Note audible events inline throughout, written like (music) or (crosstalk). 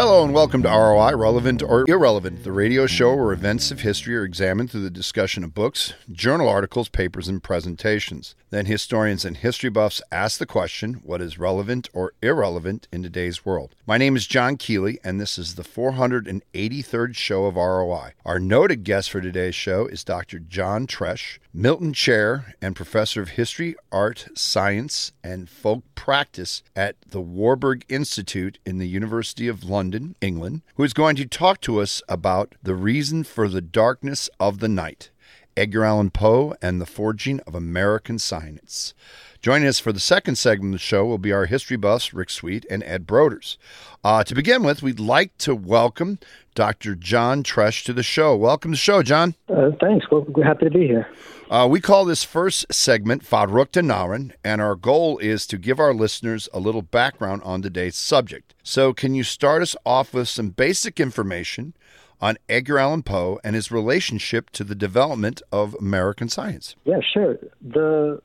Hello and welcome to ROI, Relevant or Irrelevant, the radio show where events of history are examined through the discussion of books, journal articles, papers, and presentations. Then historians and history buffs ask the question what is relevant or irrelevant in today's world? My name is John Keeley, and this is the 483rd show of ROI. Our noted guest for today's show is Dr. John Tresch, Milton Chair and Professor of History, Art, Science, and Folk Practice at the Warburg Institute in the University of London, England, who is going to talk to us about the reason for the darkness of the night. Edgar Allan Poe and the Forging of American Science. Joining us for the second segment of the show will be our history buffs, Rick Sweet and Ed Broders. Uh, to begin with, we'd like to welcome Dr. John Tresch to the show. Welcome to the show, John. Uh, thanks. Well, we're happy to be here. Uh, we call this first segment Verrückte Narren, and our goal is to give our listeners a little background on today's subject. So, can you start us off with some basic information on Edgar Allan Poe and his relationship to the development of American science? Yeah, sure. The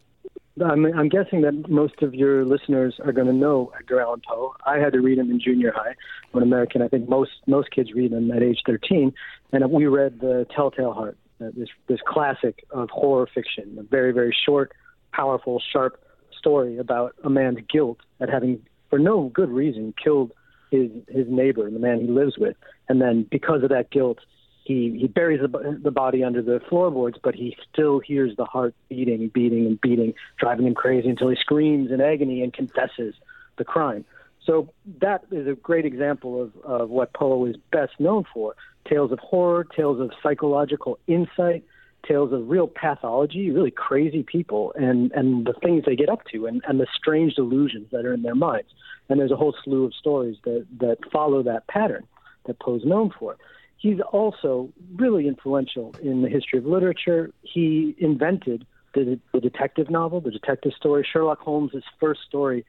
I'm, I'm guessing that most of your listeners are going to know Edgar Allan Poe. I had to read him in junior high. When American, I think most most kids read him at age 13, and we read the Telltale Heart, uh, this this classic of horror fiction, a very very short, powerful, sharp story about a man's guilt at having, for no good reason, killed his his neighbor, the man he lives with, and then because of that guilt, he he buries the, the body under the floorboards, but he still hears the heart beating, beating, and beating, driving him crazy until he screams in agony and confesses the crime. So that is a great example of, of what Poe is best known for: tales of horror, tales of psychological insight, tales of real pathology, really crazy people, and and the things they get up to, and and the strange delusions that are in their minds. And there's a whole slew of stories that that follow that pattern that Poe's known for. He's also really influential in the history of literature. He invented the, the detective novel, the detective story. Sherlock Holmes' first story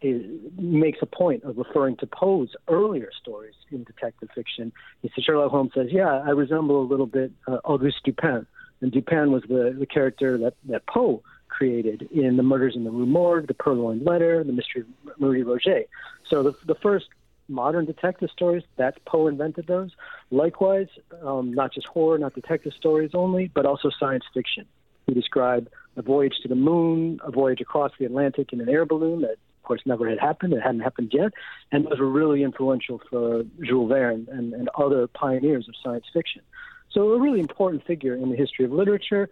is, makes a point of referring to Poe's earlier stories in detective fiction. He says, Sherlock Holmes says, "Yeah, I resemble a little bit uh, Auguste Dupin," and Dupin was the, the character that that Poe created in the Murders in the Rue Morgue, the Purloined Letter, the Mystery of Marie Roget. So the the first modern detective stories. That's Poe invented those. Likewise, um, not just horror, not detective stories only, but also science fiction. He described a voyage to the moon, a voyage across the Atlantic in an air balloon that, of course, never had happened. It hadn't happened yet. And those were really influential for Jules Verne and, and other pioneers of science fiction. So, a really important figure in the history of literature,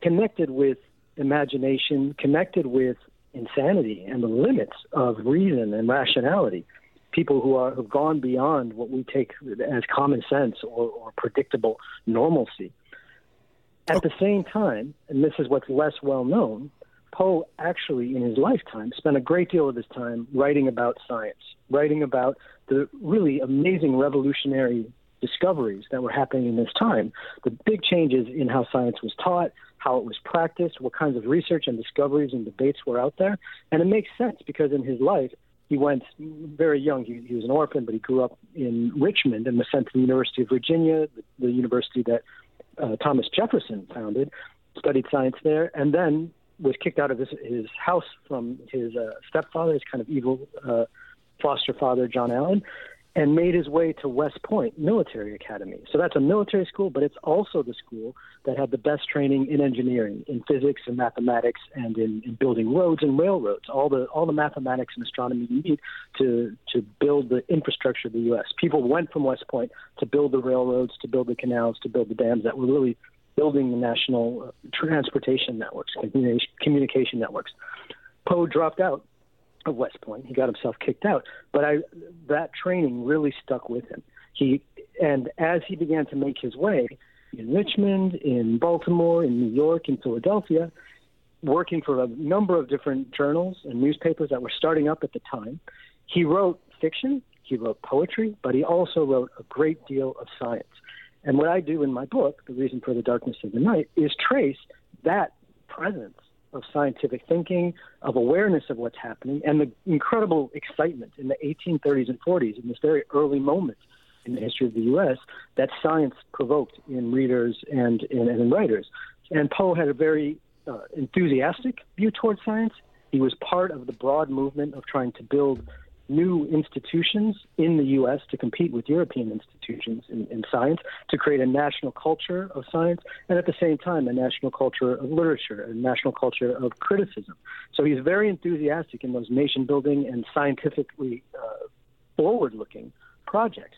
connected with imagination, connected with insanity and the limits of reason and rationality people who are who've gone beyond what we take as common sense or, or predictable normalcy. At oh. the same time, and this is what's less well known, Poe actually, in his lifetime, spent a great deal of his time writing about science, writing about the really amazing revolutionary discoveries that were happening in this time, the big changes in how science was taught, how it was practiced, what kinds of research and discoveries and debates were out there. And it makes sense because in his life, he went very young. He, he was an orphan, but he grew up in Richmond and was sent to the University of Virginia, the, the university that uh, Thomas Jefferson founded, studied science there, and then was kicked out of his, his house from his uh, stepfather, his kind of evil uh, foster father, John Allan, and made his way to West Point Military Academy. So that's a military school, but it's also the school that had the best training in engineering, in physics and mathematics, and in, in building roads and railroads. All the all the mathematics and astronomy you need to to build the infrastructure of the U.S. People went from West Point to build the railroads, to build the canals, to build the dams that were really building the national uh, transportation networks, communication networks. Poe dropped out of West Point. He got himself kicked out, but I that training really stuck with him. He and as he began to make his way in Richmond, in Baltimore, in New York, in Philadelphia, working for a number of different journals and newspapers that were starting up at the time, he wrote fiction, he wrote poetry, but he also wrote a great deal of science. And what I do in my book, The Reason for the Darkness of the Night, is trace that presence of scientific thinking, of awareness of what's happening, and the incredible excitement in the 1830s and 40s, in this very early moment in the history of the U.S., that science provoked in readers and in, and in writers. And Poe had a very uh, enthusiastic view towards science. He was part of the broad movement of trying to build new institutions in the U.S. to compete with European institutions in, in, science, to create a national culture of science, and at the same time, a national culture of literature, a national culture of criticism. So he's very enthusiastic in those nation building and scientifically uh, forward looking projects.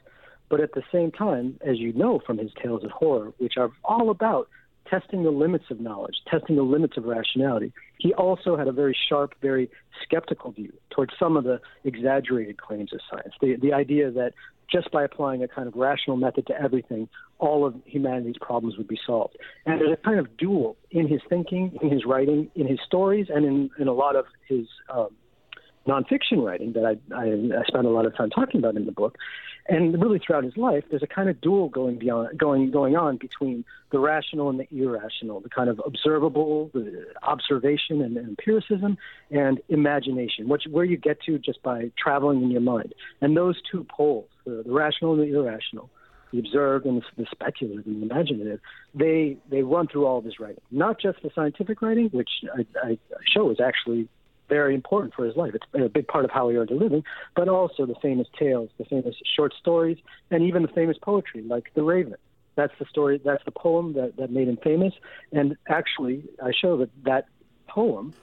But at the same time, as you know from his tales of horror, which are all about testing the limits of knowledge, testing the limits of rationality. He also had a very sharp, very skeptical view towards some of the exaggerated claims of science. The, the idea that just by applying a kind of rational method to everything, all of humanity's problems would be solved. And there's a kind of dual in his thinking, in his writing, in his stories, and in, in a lot of his um, nonfiction writing that I, I, I spend a lot of time talking about in the book and really throughout his life, there's a kind of duel going beyond going going on between the rational and the irrational, the kind of observable, the observation and, empiricism, and imagination, which where you get to just by traveling in your mind. And those two poles, the, the rational and the irrational, the observed and the, the speculative and the imaginative, they they run through all of his writing, not just the scientific writing, which I, I show is actually very important for his life. It's a big part of how he earned a living, but also the famous tales, the famous short stories, and even the famous poetry like The Raven. That's the story, that's the poem that, that made him famous. And actually, I show that that poem,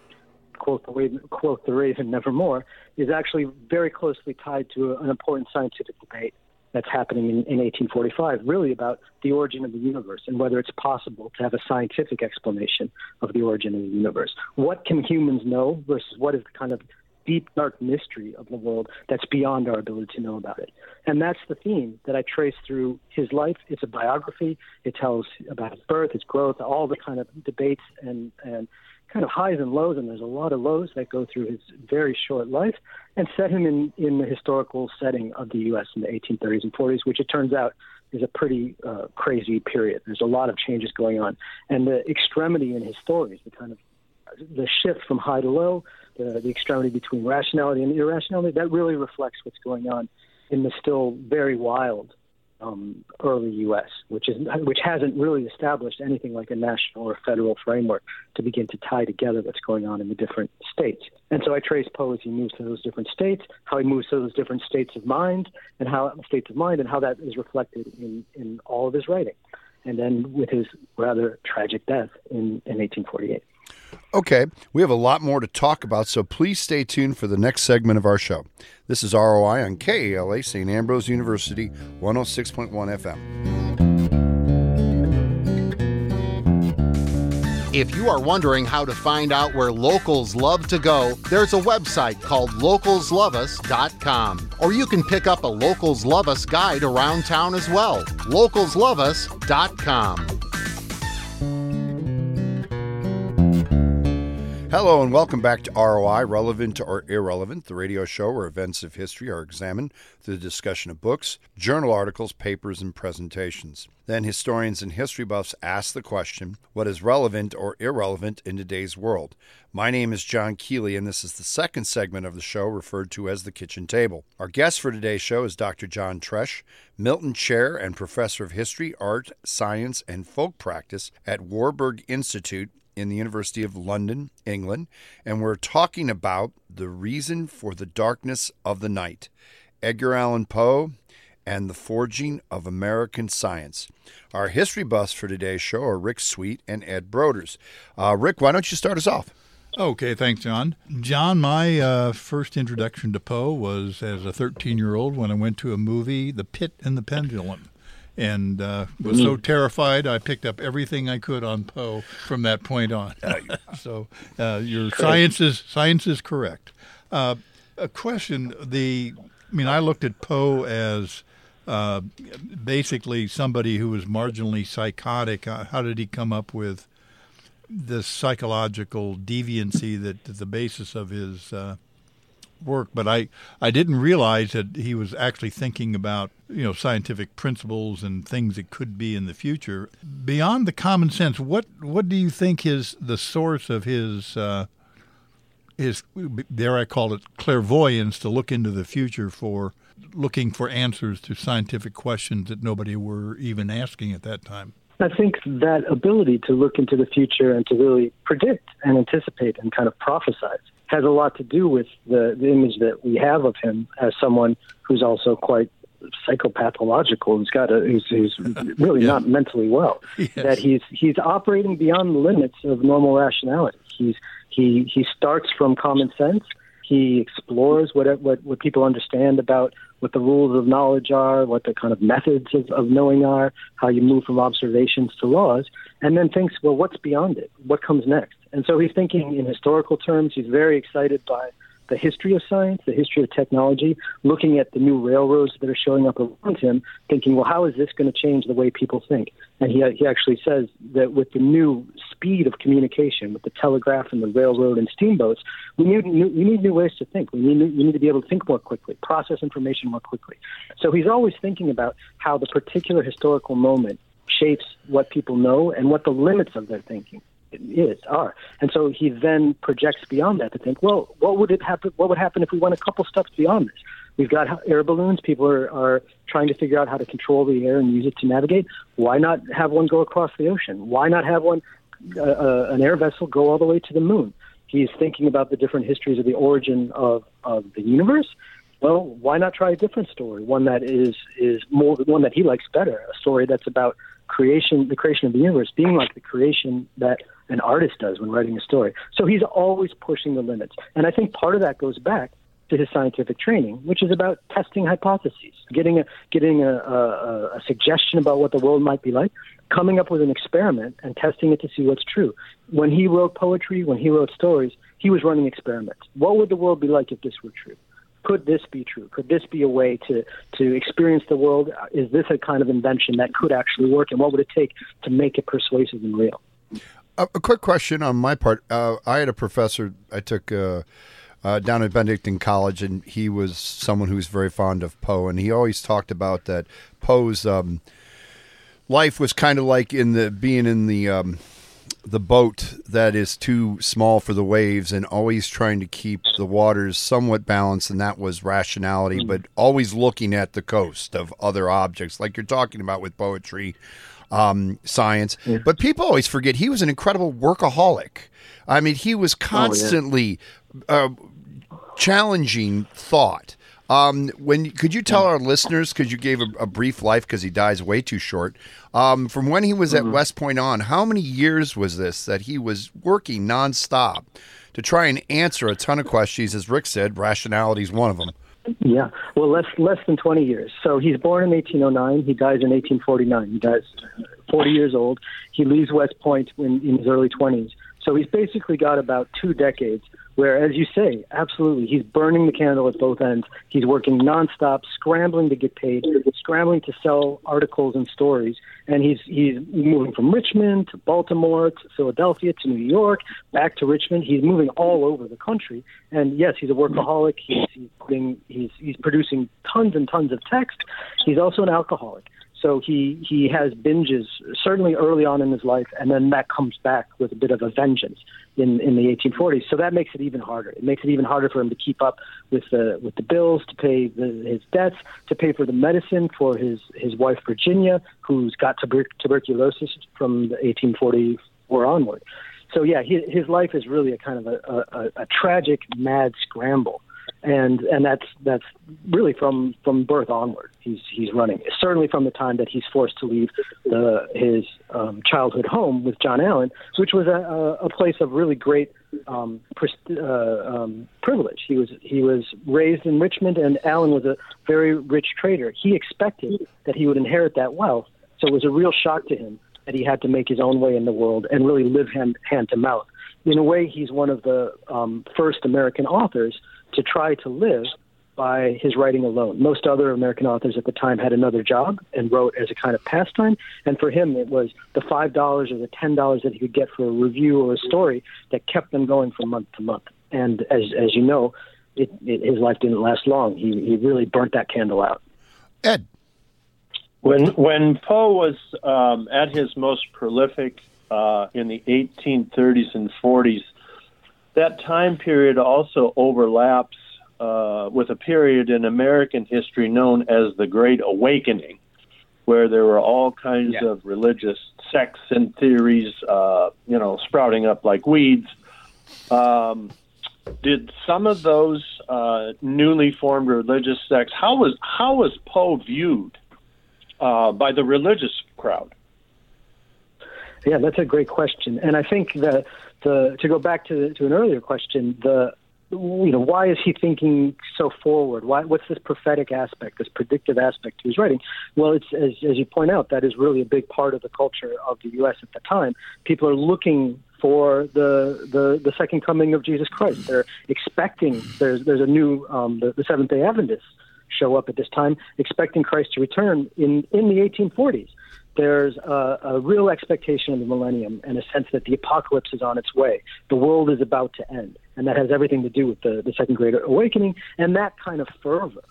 quote the, Raven, quote the Raven nevermore, is actually very closely tied to an important scientific debate that's happening in, in 1845, really about the origin of the universe and whether it's possible to have a scientific explanation of the origin of the universe. What can humans know versus what is the kind of deep, dark mystery of the world that's beyond our ability to know about it. And that's the theme that I trace through his life. It's a biography. It tells about his birth, his growth, all the kind of debates and, and kind of highs and lows, and there's a lot of lows that go through his very short life, and set him in, in the historical setting of the U.S. in the 1830s and 40s, which it turns out is a pretty uh, crazy period. There's a lot of changes going on, and the extremity in his stories, the kind of the shift from high to low, the, the extremity between rationality and irrationality, that really reflects what's going on in the still very wild um, early U.S., which is which hasn't really established anything like a national or federal framework to begin to tie together what's going on in the different states. And so I trace Poe as he moves to those different states, how he moves to those different states of mind, and how states of mind, and how that is reflected in in all of his writing. And then with his rather tragic death in, in 1848. Okay, we have a lot more to talk about, so please stay tuned for the next segment of our show. This is ROI on KALA St. Ambrose University 106.1 FM. If you are wondering how to find out where locals love to go, there's a website called localsloveus.com. Or you can pick up a Locals Love Us guide around town as well. localsloveus.com. Hello and welcome back to ROI, Relevant or Irrelevant, the radio show where events of history are examined through the discussion of books, journal articles, papers, and presentations. Then historians and history buffs ask the question what is relevant or irrelevant in today's world? My name is John Keeley, and this is the second segment of the show referred to as the kitchen table. Our guest for today's show is Dr. John Tresch, Milton Chair and Professor of History, Art, Science, and Folk Practice at Warburg Institute in the University of London, England, and we're talking about the reason for the darkness of the night. Edgar Allan Poe and the forging of American science. Our history buffs for today's show are Rick Sweet and Ed Broders. Uh, Rick, why don't you start us off? Okay, thanks, John. John, my uh, first introduction to Poe was as a 13 year old when I went to a movie, The Pit and the Pendulum and uh, was so mm-hmm. terrified I picked up everything I could on Poe from that point on. (laughs) so uh, your science is science is correct. Uh, a question: the I mean, I looked at Poe as uh, basically somebody who was marginally psychotic. Uh, how did he come up with this psychological deviancy that the basis of his uh, work, but I, I didn't realize that he was actually thinking about you know scientific principles and things that could be in the future beyond the common sense. What what do you think is the source of his uh, his dare I call it clairvoyance to look into the future for looking for answers to scientific questions that nobody were even asking at that time? I think that ability to look into the future and to really predict and anticipate and kind of prophesize has a lot to do with the, the image that we have of him as someone who's also quite psychopathological. He's got a who's, who's (laughs) really yeah. not mentally well. Yes. That he's he's operating beyond the limits of normal rationality. He's he he starts from common sense. He explores what what what people understand about what the rules of knowledge are, what the kind of methods of, of knowing are, how you move from observations to laws, and then thinks, well, what's beyond it? What comes next? And so he's thinking in historical terms. He's very excited by the history of science, the history of technology, looking at the new railroads that are showing up around him, thinking, well, how is this going to change the way people think? And he, he actually says that with the new speed of communication, with the telegraph and the railroad and steamboats, we need new, we need new ways to think. We need, we need to be able to think more quickly, process information more quickly. So he's always thinking about how the particular historical moment shapes what people know and what the limits of their thinking is are. And so he then projects beyond that to think, well, what would it happen? What would happen if we went a couple steps beyond this? We've got air balloons. People are, are trying to figure out how to control the air and use it to navigate. Why not have one go across the ocean? Why not have one, uh, uh, an air vessel, go all the way to the moon? He's thinking about the different histories of the origin of, of the universe. Well, why not try a different story? One that is is more one that he likes better. A story that's about creation, the creation of the universe, being like the creation that an artist does when writing a story. So he's always pushing the limits. And I think part of that goes back to his scientific training, which is about testing hypotheses, getting a getting a, a, a suggestion about what the world might be like, coming up with an experiment and testing it to see what's true. When he wrote poetry, when he wrote stories, he was running experiments. What would the world be like if this were true? Could this be true? Could this be a way to to experience the world? Is this a kind of invention that could actually work? And what would it take to make it persuasive and real? A, a quick question on my part. Uh, I had a professor I took uh, uh, down at Benedictine College, and he was someone who was very fond of Poe, and he always talked about that Poe's um, life was kind of like in the being in the um, the boat that is too small for the waves and always trying to keep the waters somewhat balanced and that was rationality mm-hmm. but always looking at the coast of other objects like you're talking about with poetry um, science. Yeah. But people always forget he was an incredible workaholic. I mean, he was constantly oh, yeah. uh, challenging thought. Um, when could you tell our listeners? Because you gave a, a, brief life, because he dies way too short. Um, from when he was mm-hmm. at West Point on, how many years was this that he was working nonstop to try and answer a ton of questions? As Rick said, rationality is one of them. Yeah, well, less less than 20 years. So he's born in 1809. He dies in 1849. He dies 40 years old. He leaves West Point in, in his early 20s. So he's basically got about two decades where, as you say, absolutely, he's burning the candle at both ends. He's working nonstop, scrambling to get paid, scrambling to sell articles and stories, and he's he's moving from Richmond to Baltimore to Philadelphia to New York, back to Richmond. He's moving all over the country, and yes, he's a workaholic. He's he's putting he's he's producing tons and tons of text. He's also an alcoholic. So he he has binges certainly early on in his life, and then that comes back with a bit of a vengeance in in the 1840s. So that makes it even harder. It makes it even harder for him to keep up with the with the bills, to pay the, his debts, to pay for the medicine for his his wife Virginia, who's got tuber- tuberculosis from the 1844 onward. So yeah, he, his life is really a kind of a, a, a tragic, mad scramble and and that's that's really from from birth onward. He's he's running. Certainly from the time that he's forced to leave the his um, childhood home with John Allan, which was a, a place of really great um, uh, um, privilege. He was he was raised in Richmond, and Allan was a very rich trader. He expected that he would inherit that wealth, so it was a real shock to him that he had to make his own way in the world and really live hand hand to mouth. In a way, he's one of the um, first American authors to try to live by his writing alone. Most other American authors at the time had another job and wrote as a kind of pastime. And for him, it was the $5 or the $10 that he could get for a review or a story that kept them going from month to month. And as, as you know, it, it, his life didn't last long. He, he really burnt that candle out. Ed. When, when Poe was um, at his most prolific uh, in the 1830s and 40s, that time period also overlaps uh, with a period in American history known as the Great Awakening, where there were all kinds yeah. of religious sects and theories, uh, you know, sprouting up like weeds. Um, did some of those uh, newly formed religious sects how was how was Poe viewed uh, by the religious crowd? Yeah, that's a great question, and I think that the to go back to to an earlier question, the you know why is he thinking so forward? Why what's this prophetic aspect, this predictive aspect to his writing? Well, it's as as you point out, that is really a big part of the culture of the U.S. at the time. People are looking for the, the the second coming of Jesus Christ. They're expecting there's there's a new um, the, the Seventh Day Adventists show up at this time, expecting Christ to return in in the 1840s. There's a, a real expectation of the millennium and a sense that the apocalypse is on its way. The world is about to end, and that has everything to do with the, the Second Great Awakening. And that kind of fervor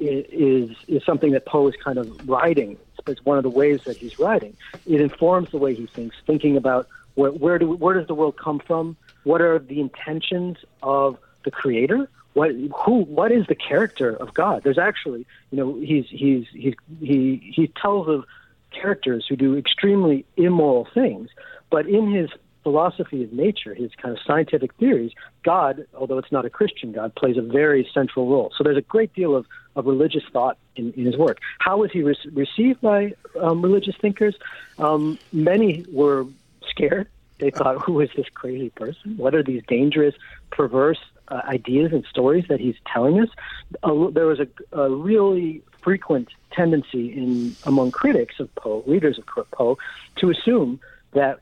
is is something that Poe is kind of writing. It's one of the ways that he's writing. It informs the way he thinks, thinking about where, where do where does the world come from? What are the intentions of the Creator? What who what is the character of God? There's actually you know he's he's he's he he tells of characters who do extremely immoral things, but in his philosophy of nature, his kind of scientific theories, God, although it's not a Christian God, plays a very central role. So there's a great deal of, of religious thought in, in his work. How was he re- received by um, religious thinkers? Um, many were scared. They thought, who is this crazy person? What are these dangerous, perverse uh, ideas and stories that he's telling us? Uh, there was a, a really frequent tendency in among critics of Poe, readers of Poe, to assume that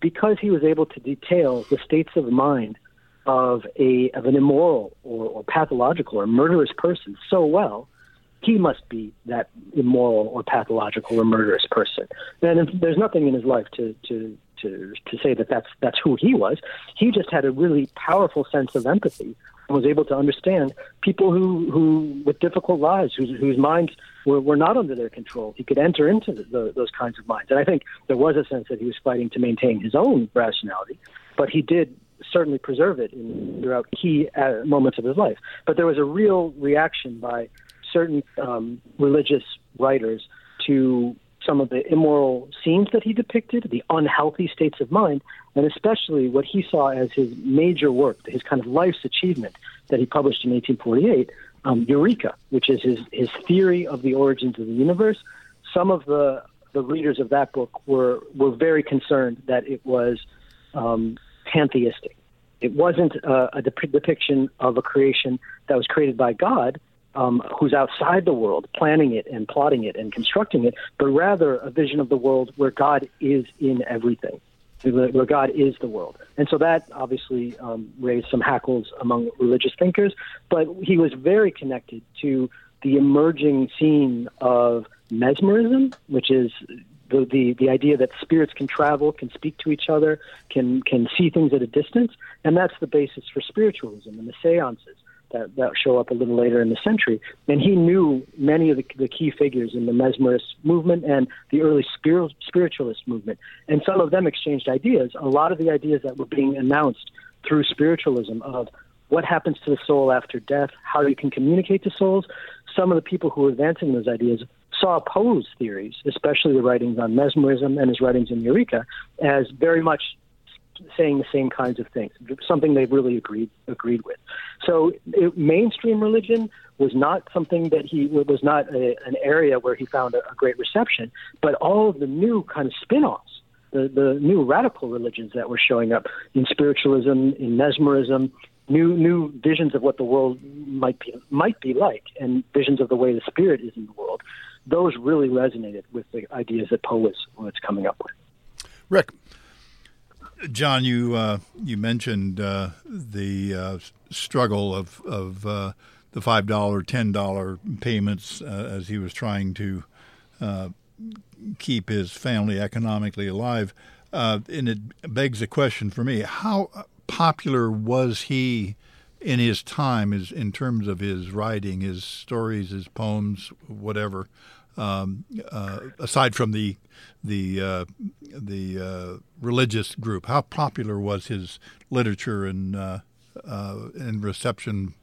because he was able to detail the states of mind of a of an immoral or, or pathological or murderous person so well, he must be that immoral or pathological or murderous person. And there's nothing in his life to to to to say that that's that's who he was. He just had a really powerful sense of empathy was able to understand people who who with difficult lives, whose whose minds were, were not under their control. He could enter into the, the, those kinds of minds, and I think there was a sense that he was fighting to maintain his own rationality, but he did certainly preserve it in, throughout key uh, moments of his life. But there was a real reaction by certain um, religious writers to some of the immoral scenes that he depicted, the unhealthy states of mind, and especially what he saw as his major work, his kind of life's achievement that he published in 1848, um, Eureka, which is his, his theory of the origins of the universe. Some of the, the readers of that book were, were very concerned that it was um, pantheistic. It wasn't uh, a dep- depiction of a creation that was created by God, um, who's outside the world, planning it and plotting it and constructing it, but rather a vision of the world where God is in everything, where God is the world. And so that obviously um, raised some hackles among religious thinkers, but he was very connected to the emerging scene of mesmerism, which is the, the, the idea that spirits can travel, can speak to each other, can, can see things at a distance, and that's the basis for spiritualism and the seances that, that show up a little later in the century. And he knew many of the, the key figures in the mesmerist movement and the early spiritualist movement. And some of them exchanged ideas. A lot of the ideas that were being announced through spiritualism of what happens to the soul after death, how you can communicate to souls. Some of the people who were advancing those ideas saw Poe's theories, especially the writings on mesmerism and his writings in Eureka, as very much saying the same kinds of things, something they really agreed agreed with. So it, mainstream religion was not something that he was not a, an area where he found a, a great reception, but all of the new kind of spin-offs, the, the new radical religions that were showing up in spiritualism, in mesmerism, new new visions of what the world might be might be like, and visions of the way the spirit is in the world. Those really resonated with the ideas that Poe was, was coming up with. Rick, John, you uh, you mentioned uh, the uh, struggle of of uh, the five dollar, ten dollar payments uh, as he was trying to uh, keep his family economically alive, and it begs a question for me: How popular was he in his time, is in terms of his writing, his stories, his poems, whatever? Um, aside from the the uh, the uh, religious group? How popular was his literature and uh, uh and reception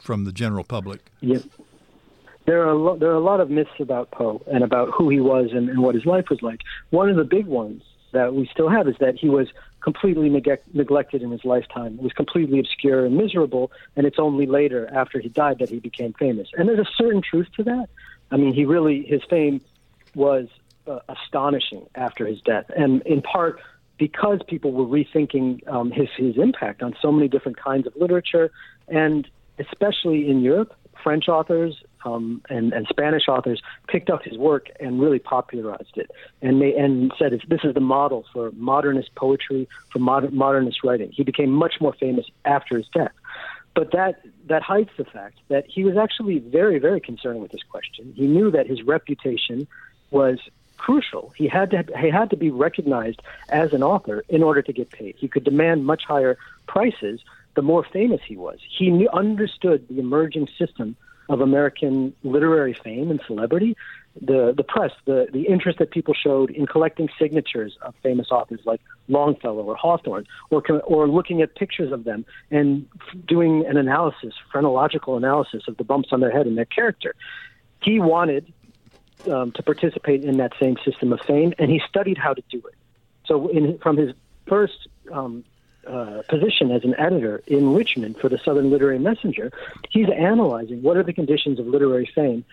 from the general public? Yes. There are, lo- there are a lot of myths about Poe and about who he was and, and what his life was like. One of the big ones that we still have is that he was completely neg- neglected in his lifetime. Was completely obscure and miserable, and it's only later, after he died, that he became famous. And there's a certain truth to that. I mean, he really his fame was uh, astonishing after his death, and in part because people were rethinking um, his his impact on so many different kinds of literature, and especially in Europe, French authors um, and, and Spanish authors picked up his work and really popularized it, and they, and said this is the model for modernist poetry, for modern, modernist writing. He became much more famous after his death, but that that hides the fact that he was actually very very concerned with this question. He knew that his reputation was crucial. He had to he had to be recognized as an author in order to get paid. He could demand much higher prices the more famous he was. He knew, understood the emerging system of American literary fame and celebrity, the the press, the the interest that people showed in collecting signatures of famous authors like Longfellow or Hawthorne, or or looking at pictures of them and doing an analysis, phrenological analysis of the bumps on their head and their character. He wanted um, to participate in that same system of fame, and he studied how to do it. So, in, from his first um, uh, position as an editor in Richmond for the Southern Literary Messenger, he's analyzing what are the conditions of literary fame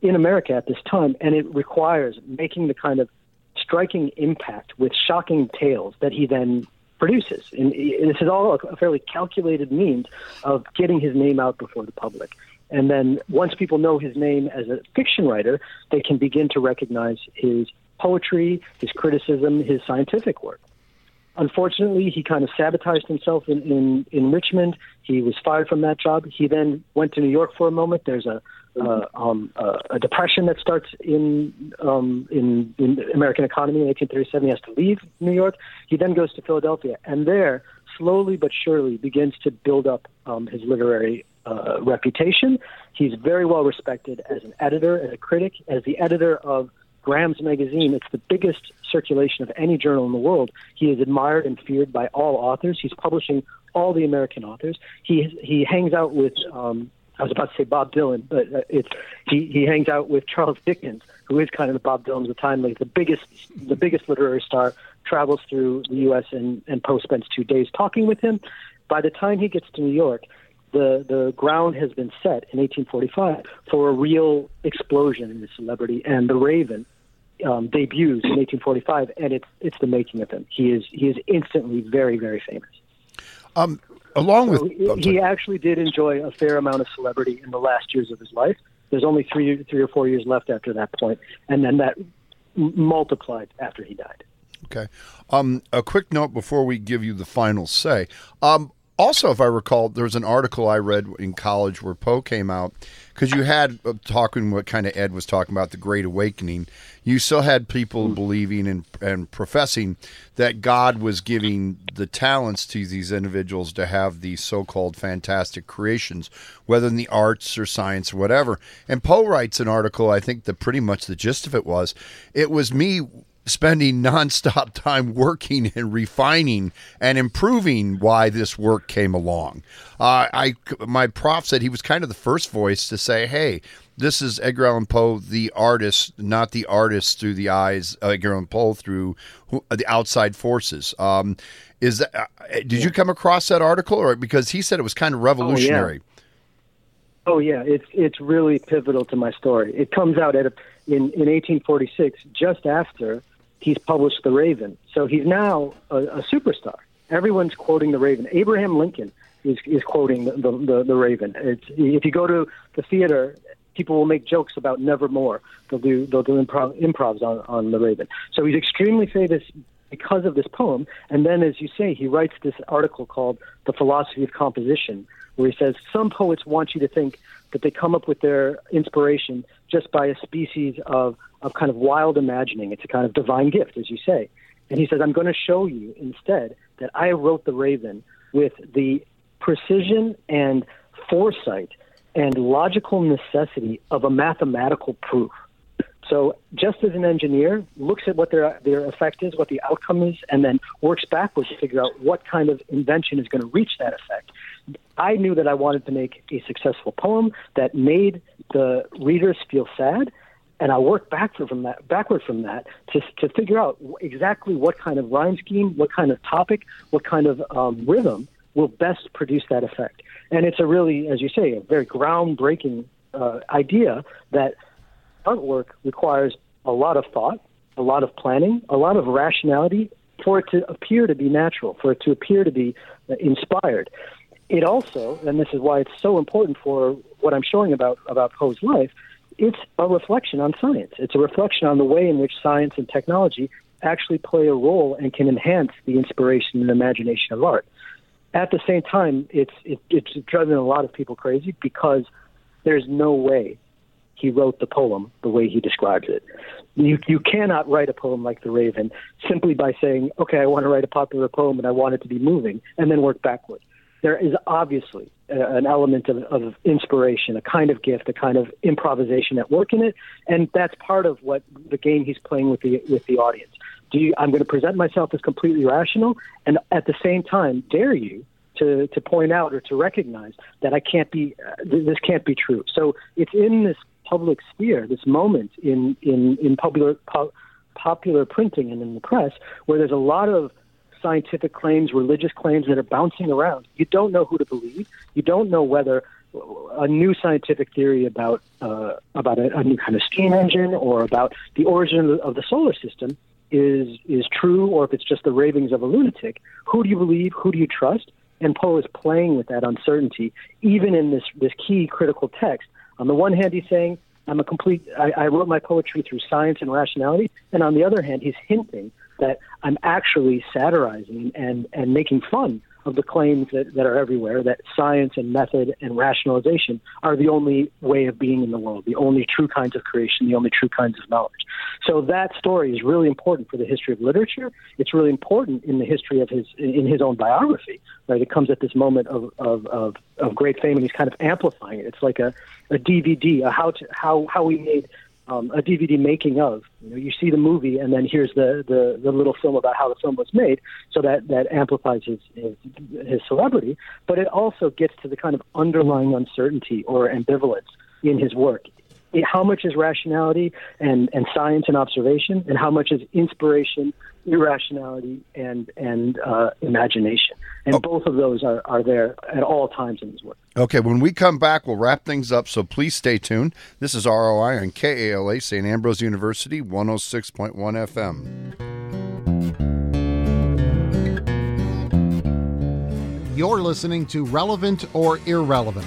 in America at this time, and it requires making the kind of striking impact with shocking tales that he then produces. And this is all a fairly calculated means of getting his name out before the public. And then once people know his name as a fiction writer, they can begin to recognize his poetry, his criticism, his scientific work. Unfortunately, he kind of sabotaged himself in, in, in Richmond. He was fired from that job. He then went to New York for a moment. There's a uh, um, uh, a depression that starts in, um, in in American economy in 1837. He has to leave New York. He then goes to Philadelphia, and there, slowly but surely, begins to build up um, his literary uh, reputation. He's very well respected as an editor, as a critic, as the editor of Graham's magazine. It's the biggest circulation of any journal in the world. He is admired and feared by all authors. He's publishing all the American authors. He he hangs out with um, I was about to say Bob Dylan, but uh, it's he he hangs out with Charles Dickens, who is kind of the Bob Dylan of the time, like the biggest the biggest literary star. Travels through the U.S. and and Poe spends two days talking with him. By the time he gets to New York, the the ground has been set in 1845 for a real explosion in the celebrity, and the Raven um, debuts in 1845, and it's it's the making of him. He is he is instantly very very famous. Um, along so with he, he actually did enjoy a fair amount of celebrity in the last years of his life. There's only three three or four years left after that point, and then that m- multiplied after he died. Okay. Um, a quick note before we give you the final say. Um, also, if I recall, there was an article I read in college where Poe came out because you had uh, talking what kind of Ed was talking about the Great Awakening. You still had people believing and, and professing that God was giving the talents to these individuals to have these so-called fantastic creations, whether in the arts or science or whatever. And Poe writes an article. I think that pretty much the gist of it was, it was me spending (laughs) nonstop time working and refining and improving why this work came along. Uh, I my prof said he was kind of the first voice to say, "Hey, this is Edgar Allan Poe, the artist, not the artist through the eyes of Edgar Allan Poe through who, the outside forces." Um, is that uh, did yeah. you come across that article, or because he said it was kind of revolutionary? Oh yeah, oh, yeah. it's it's really pivotal to my story. It comes out at a, in in 1846, just after he's published The Raven. So he's now a, a superstar. Everyone's quoting The Raven. Abraham Lincoln is, is quoting the, the, the, Raven. It's, if you go to the theater, people will make jokes about Nevermore. They'll do they'll do improv, improvs on, on The Raven. So he's extremely famous because of this poem. And then, as you say, he writes this article called The Philosophy of Composition, where he says some poets want you to think that they come up with their inspiration just by a species of, of kind of wild imagining. It's a kind of divine gift, as you say. And he says, I'm going to show you instead that I wrote The Raven with the precision and foresight and logical necessity of a mathematical proof. So, just as an engineer looks at what their their effect is, what the outcome is, and then works backwards to figure out what kind of invention is going to reach that effect, I knew that I wanted to make a successful poem that made the readers feel sad and I worked back from that, backward from that to, to figure out exactly what kind of rhyme scheme, what kind of topic, what kind of um, rhythm will best produce that effect. And it's a really, as you say, a very groundbreaking uh, idea that artwork requires a lot of thought, a lot of planning, a lot of rationality for it to appear to be natural, for it to appear to be uh, inspired. It also, and this is why it's so important for what I'm showing about about Poe's life, it's a reflection on science. It's a reflection on the way in which science and technology actually play a role and can enhance the inspiration and imagination of art. At the same time, it's it, it's driving a lot of people crazy because there's no way he wrote the poem the way he describes it. You you cannot write a poem like The Raven simply by saying, "Okay, I want to write a popular poem and I want it to be moving," and then work backward. There is obviously a, an element of, of inspiration, a kind of gift, a kind of improvisation at work in it, and that's part of what the game he's playing with the with the audience. Do you, I'm going to present myself as completely rational, and at the same time dare you to to point out or to recognize that I can't be uh, this can't be true. So it's in this public sphere, this moment in in in popular po- popular printing and in the press, where there's a lot of scientific claims, religious claims that are bouncing around. You don't know who to believe. You don't know whether a new scientific theory about uh, about a, a, new kind of steam engine or about the origin of the, solar system is is true, or if it's just the ravings of a lunatic. Who do you believe? Who do you trust? And Poe is playing with that uncertainty, even in this this key critical text. On the one hand, he's saying, "I'm a complete. I, I wrote my poetry through science and rationality," and on the other hand, he's hinting that I'm actually satirizing and and making fun of the claims that, that are everywhere that science and method and rationalization are the only way of being in the world, the only true kinds of creation, the only true kinds of knowledge. So that story is really important for the history of literature. It's really important in the history of his in his own biography. Right, it comes at this moment of of, of, of great fame, and he's kind of amplifying it. It's like a, a DVD, a how to how how we made um, a DVD making of. You know, you see the movie, and then here's the, the, the little film about how the film was made. So that that amplifies his, his his celebrity, but it also gets to the kind of underlying uncertainty or ambivalence in his work. It, how much is rationality and, and science and observation, and how much is inspiration, irrationality, and and uh, imagination? And oh. both of those are, are there at all times in his work. Okay, when we come back, we'll wrap things up, so please stay tuned. This is ROI on KALA, St. Ambrose University, 106.1 FM. You're listening to Relevant or Irrelevant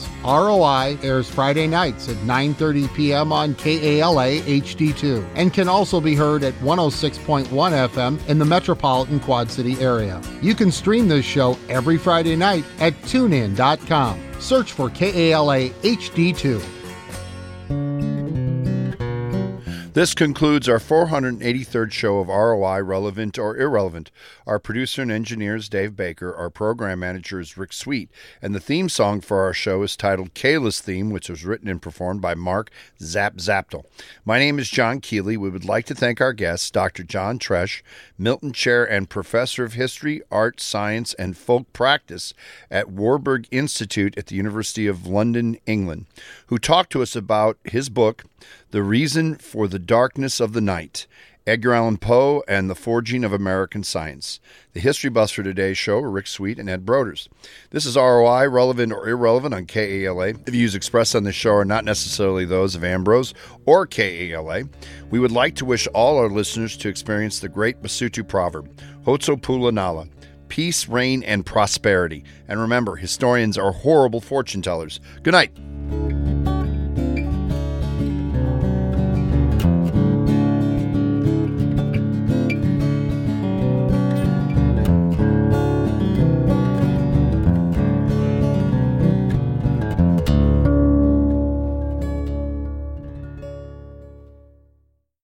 ROI airs Friday nights at 9:30 p.m. on KALA HD2 and can also be heard at 106.1 FM in the metropolitan Quad City area. You can stream this show every Friday night at tunein.com. Search for KALA HD2. This concludes our 483rd show of ROI Relevant or Irrelevant. Our producer and engineer is Dave Baker. Our program manager is Rick Sweet. And the theme song for our show is titled Kayla's Theme, which was written and performed by Mark Zap Zaptel. My name is John Keeley. We would like to thank our guests, Dr. John Tresch, Milton Chair and Professor of History, Art, Science, and Folk Practice at Warburg Institute at the University of London, England, who talked to us about his book, The Reason for the Darkness of the Night Edgar Allan Poe and the Forging of American Science. The history buffs for today's show are Rick Sweet and Ed Broders. This is ROI, relevant or irrelevant on KALA. The views expressed on this show are not necessarily those of Ambrose or KALA. We would like to wish all our listeners to experience the great Basotho proverb, Ho'oponopono Nala, peace, rain, and prosperity. And remember, historians are horrible fortune tellers. Good night.